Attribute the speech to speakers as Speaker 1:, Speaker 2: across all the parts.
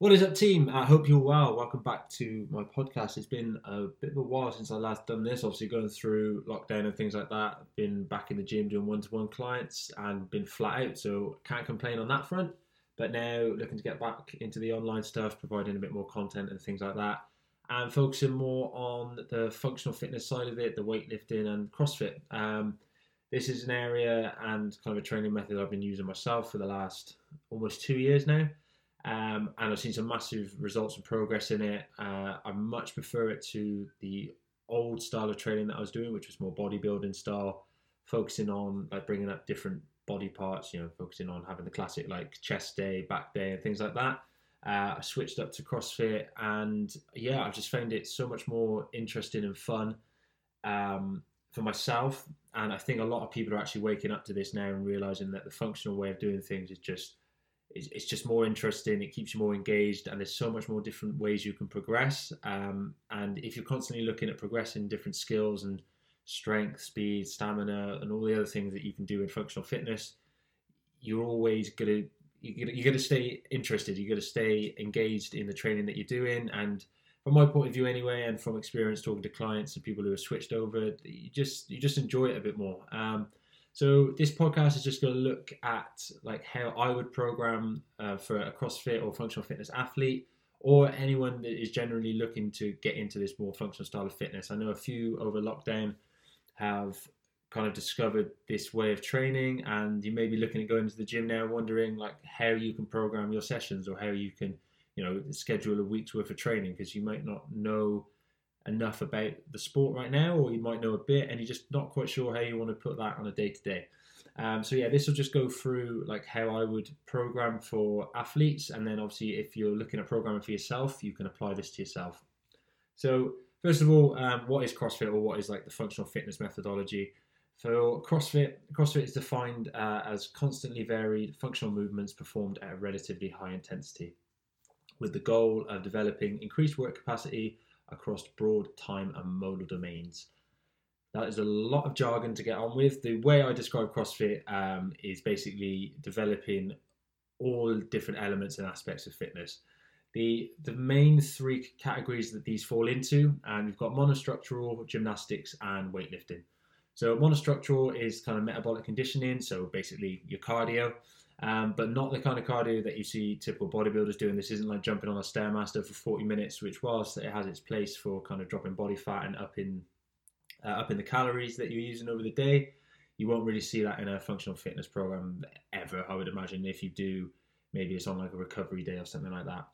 Speaker 1: What is up, team? I hope you're well. Welcome back to my podcast. It's been a bit of a while since I last done this. Obviously, going through lockdown and things like that. Been back in the gym doing one-to-one clients and been flat out, so can't complain on that front. But now looking to get back into the online stuff, providing a bit more content and things like that, and focusing more on the functional fitness side of it, the weightlifting and CrossFit. Um, this is an area and kind of a training method I've been using myself for the last almost two years now. Um, and I've seen some massive results and progress in it. Uh, I much prefer it to the old style of training that I was doing, which was more bodybuilding style, focusing on like bringing up different body parts. You know, focusing on having the classic like chest day, back day, and things like that. Uh, I switched up to CrossFit, and yeah, I've just found it so much more interesting and fun um, for myself. And I think a lot of people are actually waking up to this now and realizing that the functional way of doing things is just it's, it's just more interesting. It keeps you more engaged, and there's so much more different ways you can progress. Um, and if you're constantly looking at progressing different skills and strength, speed, stamina, and all the other things that you can do in functional fitness, you're always gonna you're gonna stay interested. You're gonna stay engaged in the training that you're doing, and from my point of view anyway, and from experience talking to clients and people who have switched over, you just you just enjoy it a bit more. Um, so this podcast is just going to look at like how I would program uh, for a CrossFit or functional fitness athlete, or anyone that is generally looking to get into this more functional style of fitness. I know a few over lockdown have kind of discovered this way of training, and you may be looking at going to the gym now, wondering like how you can program your sessions or how you can, you know, schedule a week's worth of training because you might not know enough about the sport right now, or you might know a bit and you're just not quite sure how you want to put that on a day to day. So yeah, this will just go through like how I would program for athletes, and then obviously if you're looking at programming for yourself, you can apply this to yourself. So first of all, um, what is CrossFit, or what is like the functional fitness methodology? For CrossFit, CrossFit is defined uh, as constantly varied functional movements performed at a relatively high intensity, with the goal of developing increased work capacity across broad time and modal domains. That is a lot of jargon to get on with. The way I describe CrossFit um, is basically developing all different elements and aspects of fitness. The the main three categories that these fall into, and we've got monostructural, gymnastics, and weightlifting. So monostructural is kind of metabolic conditioning, so basically your cardio um, but not the kind of cardio that you see typical bodybuilders doing. This isn't like jumping on a stairmaster for 40 minutes, which whilst it has its place for kind of dropping body fat and up in uh, up in the calories that you're using over the day, you won't really see that in a functional fitness program ever. I would imagine if you do, maybe it's on like a recovery day or something like that.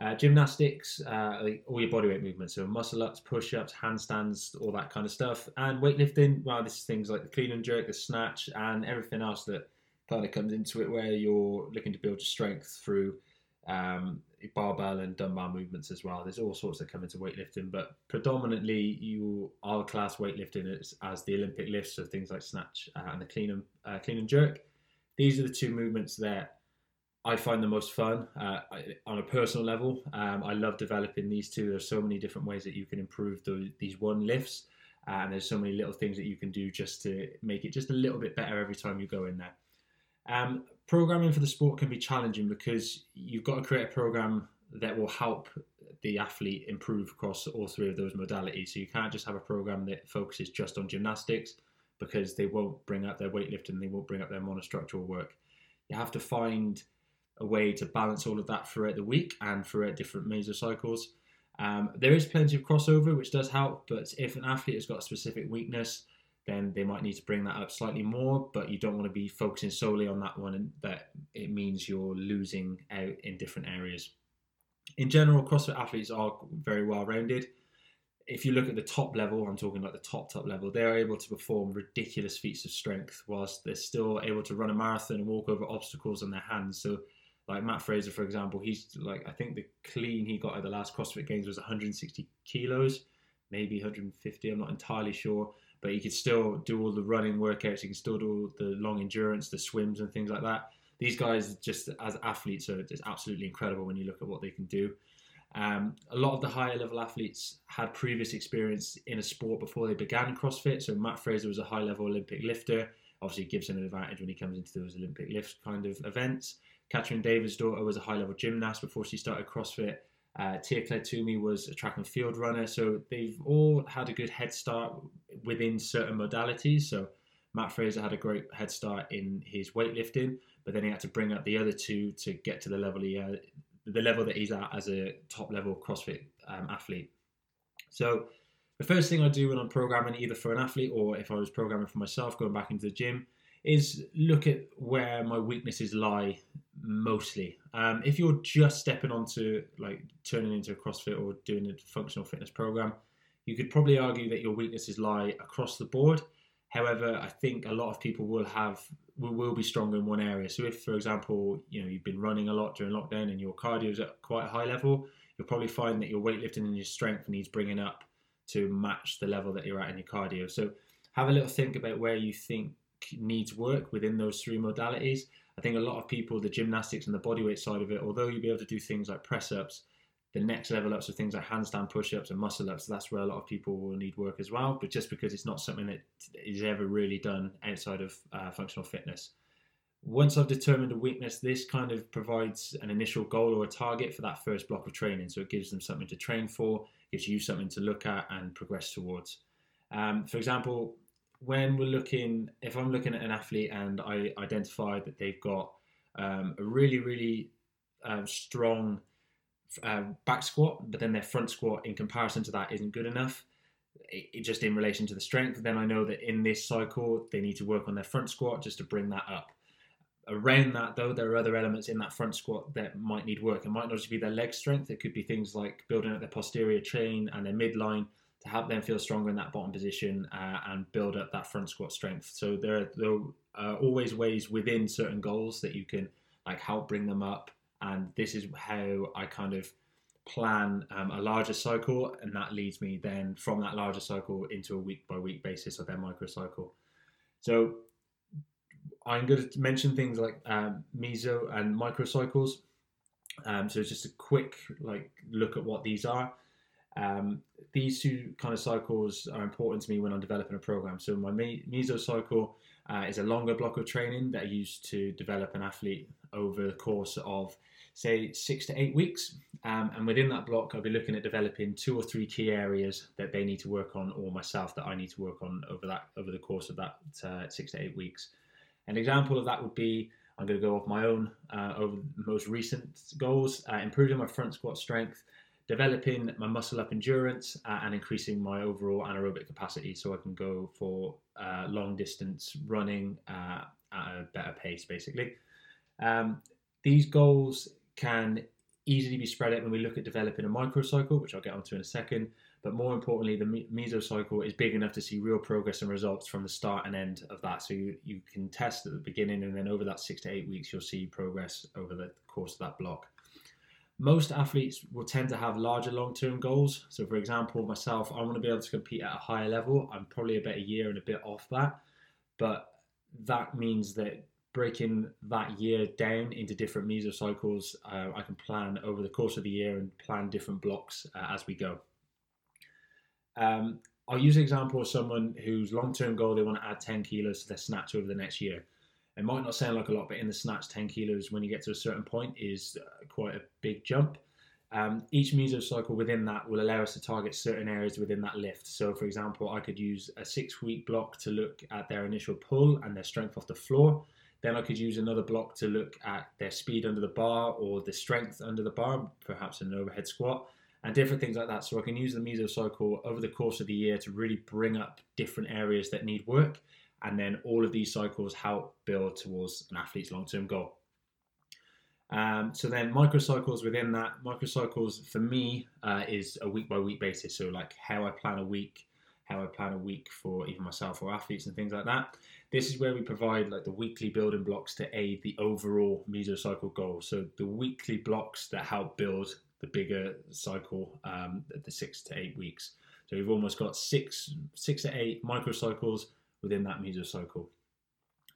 Speaker 1: Uh, gymnastics, uh, like all your bodyweight movements, so muscle ups, push ups, handstands, all that kind of stuff. And weightlifting, well, this is things like the clean and jerk, the snatch, and everything else that kind of comes into it where you're looking to build your strength through um, barbell and dumbbell movements as well. There's all sorts that come into weightlifting, but predominantly you are class weightlifting as, as the Olympic lifts, so things like snatch uh, and the clean and uh, clean and jerk. These are the two movements that I find the most fun uh, on a personal level. Um, I love developing these two. There's so many different ways that you can improve the, these one lifts, and there's so many little things that you can do just to make it just a little bit better every time you go in there. Um, programming for the sport can be challenging because you've got to create a program that will help the athlete improve across all three of those modalities. So you can't just have a program that focuses just on gymnastics because they won't bring up their weightlifting, they won't bring up their monostructural work. You have to find a way to balance all of that throughout the week and throughout different mesocycles. Um, there is plenty of crossover, which does help, but if an athlete has got a specific weakness, then they might need to bring that up slightly more. But you don't want to be focusing solely on that one, and that it means you're losing out in different areas. In general, CrossFit athletes are very well rounded. If you look at the top level, I'm talking like the top top level, they're able to perform ridiculous feats of strength whilst they're still able to run a marathon and walk over obstacles on their hands. So like Mat Fraser, for example, he's like I think the clean he got at the last CrossFit Games was 160 kilos, maybe 150. I'm not entirely sure but he could still do all the running workouts. He can still do the long endurance, the swims, and things like that. These guys, just as athletes, are just absolutely incredible when you look at what they can do. Um, a lot of the higher level athletes had previous experience in a sport before they began CrossFit. So Mat Fraser was a high level Olympic lifter. Obviously, gives him an advantage when he comes into those Olympic lift kind of events. Katrin Davidsdottir was a high level gymnast before she started CrossFit. Uh, Tia Clair Toomey was a track and field runner. So they've all had a good head start within certain modalities. So Mat Fraser had a great head start in his weightlifting, but then he had to bring up the other two to get to the level he uh, the level that he's at as a top level CrossFit um, athlete. So the first thing I do when I'm programming, either for an athlete or if I was programming for myself, going back into the gym, is look at where my weaknesses lie mostly. Um, if you're just stepping onto like turning into a CrossFit or doing a functional fitness program, you could probably argue that your weaknesses lie across the board. However, I think a lot of people will have will, will be stronger in one area. So if, for example, you know you've been running a lot during lockdown and your cardio is at quite a high level, you'll probably find that your weightlifting and your strength needs bringing up to match the level that you're at in your cardio. So have a little think about where you think needs work within those three modalities. I think a lot of people, the gymnastics and the bodyweight side of it, although you'll be able to do things like press ups, the next level ups are things like handstand push ups and muscle ups. That's where a lot of people will need work as well. But just because it's not something that is ever really done outside of uh, functional fitness. Once I've determined a weakness, this kind of provides an initial goal or a target for that first block of training. So it gives them something to train for, gives you something to look at and progress towards. Um, for example, when we're looking, if I'm looking at an athlete and I identify that they've got um, a really, really um, strong uh, back squat, but then their front squat in comparison to that isn't good enough, it, it just in relation to the strength, then I know that in this cycle they need to work on their front squat just to bring that up. Around that, though, there are other elements in that front squat that might need work. It might not just be their leg strength, it could be things like building up their posterior chain and their midline to help them feel stronger in that bottom position uh, and build up that front squat strength. So there are, there are always ways within certain goals that you can like help bring them up. And this is how I kind of plan um, a larger cycle, and that leads me then from that larger cycle into a week by week basis of their micro cycle. So I'm going to mention things like um, meso and microcycles. Um, so it's just a quick like look at what these are. Um, these two kind of cycles are important to me when I'm developing a program. So my meso cycle uh, is a longer block of training that I use to develop an athlete over the course of say six to eight weeks. Um, and within that block, I'll be looking at developing two or three key areas that they need to work on, or myself that I need to work on over that over the course of that uh, six to eight weeks. An example of that would be I'm going to go off my own uh, over most recent goals, uh, improving my front squat strength, developing my muscle up endurance, uh, and increasing my overall anaerobic capacity so I can go for uh, long distance running uh, at a better pace, basically. Um, these goals can easily be spread out when we look at developing a microcycle, which I'll get onto in a second. But more importantly, the mesocycle is big enough to see real progress and results from the start and end of that. So you, you can test at the beginning, and then over that six to eight weeks, you'll see progress over the course of that block. Most athletes will tend to have larger long term goals. So, for example, myself, I want to be able to compete at a higher level. I'm probably about a year and a bit off that. But that means that breaking that year down into different mesocycles, uh, I can plan over the course of the year and plan different blocks uh, as we go. Um, I'll use an example of someone whose long-term goal they want to add 10 kilos to their snatch over the next year. It might not sound like a lot, but in the snatch, 10 kilos when you get to a certain point is uh, quite a big jump. Um, each mesocycle within that will allow us to target certain areas within that lift. So, for example, I could use a six-week block to look at their initial pull and their strength off the floor. Then I could use another block to look at their speed under the bar or the strength under the bar, perhaps an overhead squat and different things like that. So I can use the mesocycle over the course of the year to really bring up different areas that need work. And then all of these cycles help build towards an athlete's long term goal. Um, so then microcycles within that, microcycles for me uh, is a week by week basis. So like how I plan a week, how I plan a week for even myself or athletes and things like that. This is where we provide like the weekly building blocks to aid the overall mesocycle goal. So the weekly blocks that help build the bigger cycle, um, the six to eight weeks. So we've almost got six, six to eight microcycles within that mesocycle.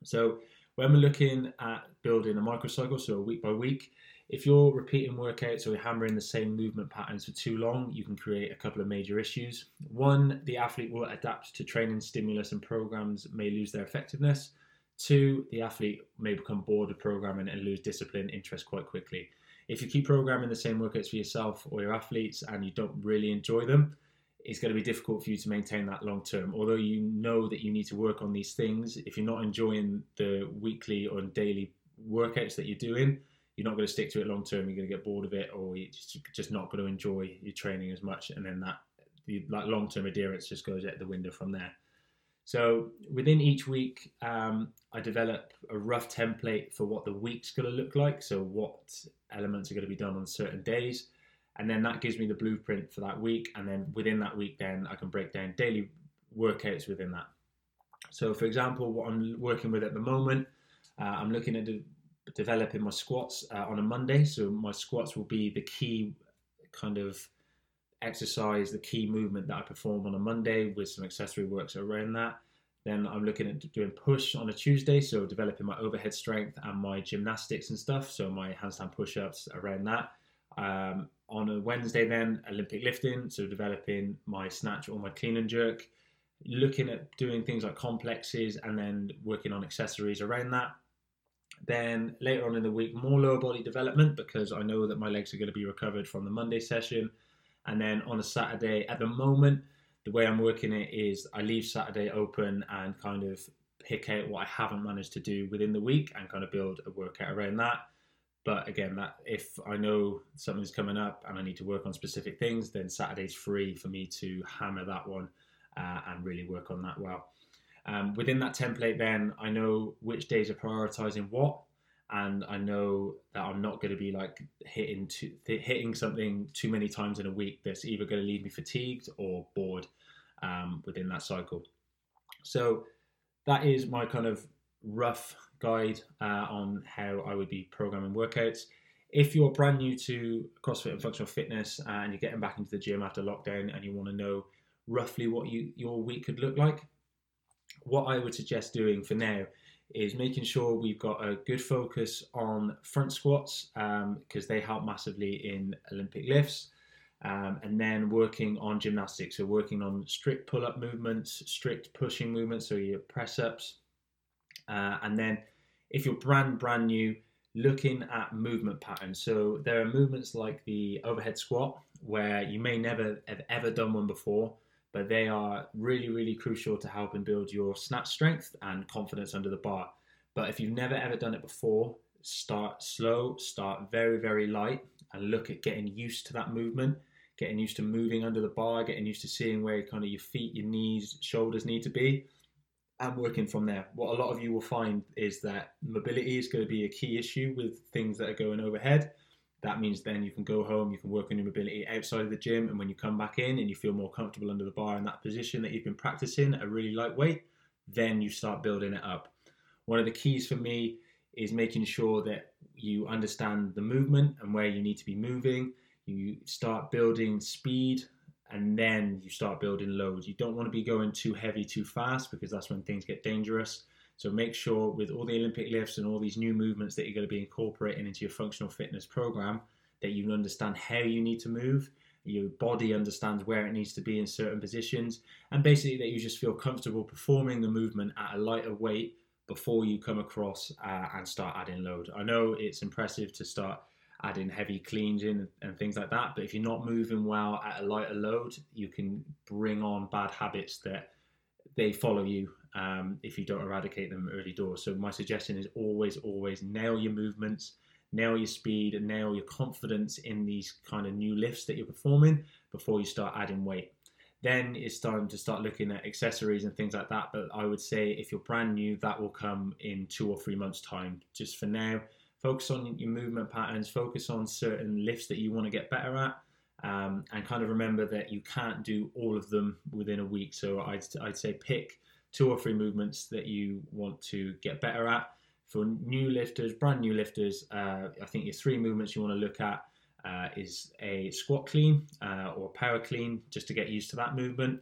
Speaker 1: So when we're looking at building a microcycle, so week by week, if you're repeating workouts or hammering the same movement patterns for too long, you can create a couple of major issues. One, the athlete will adapt to training stimulus and programs may lose their effectiveness. Two, the athlete may become bored of programming and lose discipline interest quite quickly. If you keep programming the same workouts for yourself or your athletes and you don't really enjoy them, it's going to be difficult for you to maintain that long term. Although you know that you need to work on these things, if you're not enjoying the weekly or daily workouts that you're doing, you're not going to stick to it long term. You're going to get bored of it, or you're just, not going to enjoy your training as much, and then that like long term adherence just goes out the window from there. So within each week, um, I develop a rough template for what the week's going to look like. So what elements are going to be done on certain days, and then that gives me the blueprint for that week. And then within that week, then I can break down daily workouts within that. So for example, what I'm working with at the moment, uh, I'm looking at de- developing my squats uh, on a Monday. So my squats will be the key kind of exercise, the key movement that I perform on a Monday with some accessory works around that. Then I'm looking at doing push on a Tuesday, so developing my overhead strength and my gymnastics and stuff, so my handstand push ups around that. Um, on a Wednesday, then Olympic lifting, so developing my snatch or my clean and jerk. Looking at doing things like complexes and then working on accessories around that. Then later on in the week, more lower body development because I know that my legs are going to be recovered from the Monday session. And then on a Saturday, at the moment, the way I'm working it is I leave Saturday open and kind of pick out what I haven't managed to do within the week and kind of build a workout around that. But again, that if I know something's coming up and I need to work on specific things, then Saturday's free for me to hammer that one uh, and really work on that well. Um, within that template, then I know which days are prioritizing what and I know that I'm not going to be like hitting hitting something too many times in a week that's either going to leave me fatigued or bored um, within that cycle. So that is my kind of rough guide uh, on how I would be programming workouts. If you're brand new to CrossFit and functional fitness and you're getting back into the gym after lockdown and you want to know roughly what you, your week could look like, what I would suggest doing for now is making sure we've got a good focus on front squats because um, they help massively in Olympic lifts. Um, and then working on gymnastics, so working on strict pull up movements, strict pushing movements, so your press ups. Uh, and then if you're brand, brand new, looking at movement patterns. So there are movements like the overhead squat, where you may never have ever done one before, but they are really, really crucial to help and build your snatch strength and confidence under the bar. But if you've never ever done it before, start slow, start very, very light, and look at getting used to that movement, getting used to moving under the bar, getting used to seeing where kind of your feet, your knees, shoulders need to be, and working from there. What a lot of you will find is that mobility is going to be a key issue with things that are going overhead that means then you can go home, you can work on your mobility outside of the gym, and when you come back in and you feel more comfortable under the bar in that position that you've been practicing at a really lightweight, then you start building it up. One of the keys for me is making sure that you understand the movement and where you need to be moving. You start building speed and then you start building loads. You don't want to be going too heavy too fast because that's when things get dangerous. So make sure with all the Olympic lifts and all these new movements that you're going to be incorporating into your functional fitness program, that you understand how you need to move, your body understands where it needs to be in certain positions, and basically that you just feel comfortable performing the movement at a lighter weight before you come across uh, and start adding load. I know it's impressive to start adding heavy cleans in and things like that, but if you're not moving well at a lighter load, you can bring on bad habits that they follow you um, if you don't eradicate them early doors. So my suggestion is always, always nail your movements, nail your speed, and nail your confidence in these kind of new lifts that you're performing before you start adding weight. Then it's time to start looking at accessories and things like that. But I would say if you're brand new, that will come in two or three months' time. Just for now, focus on your movement patterns, focus on certain lifts that you want to get better at. Um, and kind of remember that you can't do all of them within a week. So I'd, I'd say pick two or three movements that you want to get better at. For new lifters, brand new lifters, uh, I think your three movements you want to look at uh, is a squat clean uh, or power clean, just to get used to that movement.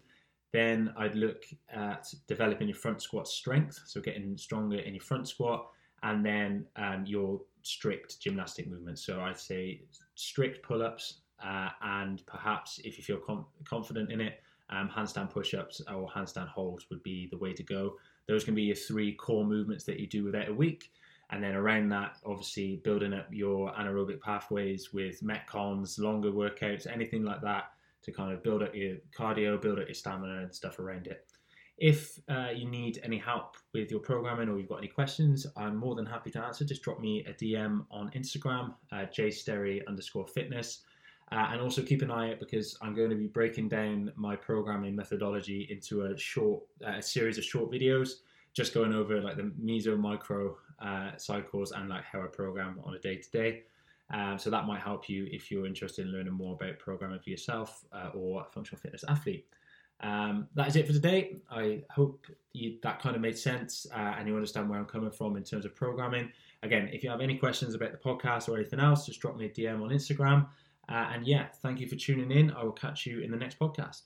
Speaker 1: Then I'd look at developing your front squat strength, so getting stronger in your front squat, and then um, your strict gymnastic movements. So I'd say strict pull ups, uh, and perhaps if you feel com- confident in it, um, handstand push-ups or handstand holds would be the way to go. Those can be your three core movements that you do without a week. And then around that, obviously building up your anaerobic pathways with metcons, longer workouts, anything like that to kind of build up your cardio, build up your stamina and stuff around it. If uh, you need any help with your programming or you've got any questions, I'm more than happy to answer. Just drop me a DM on Instagram, uh, jsterry underscore fitness. Uh, and also keep an eye out because I'm going to be breaking down my programming methodology into a short, uh, a series of short videos, just going over like the meso micro uh, cycles and like how I program on a day to day. So that might help you if you're interested in learning more about programming for yourself uh, or a functional fitness athlete. Um, that is it for today. I hope you, that kind of made sense uh, and you understand where I'm coming from in terms of programming. Again, if you have any questions about the podcast or anything else, just drop me a DM on Instagram. Uh, and yeah, thank you for tuning in. I will catch you in the next podcast.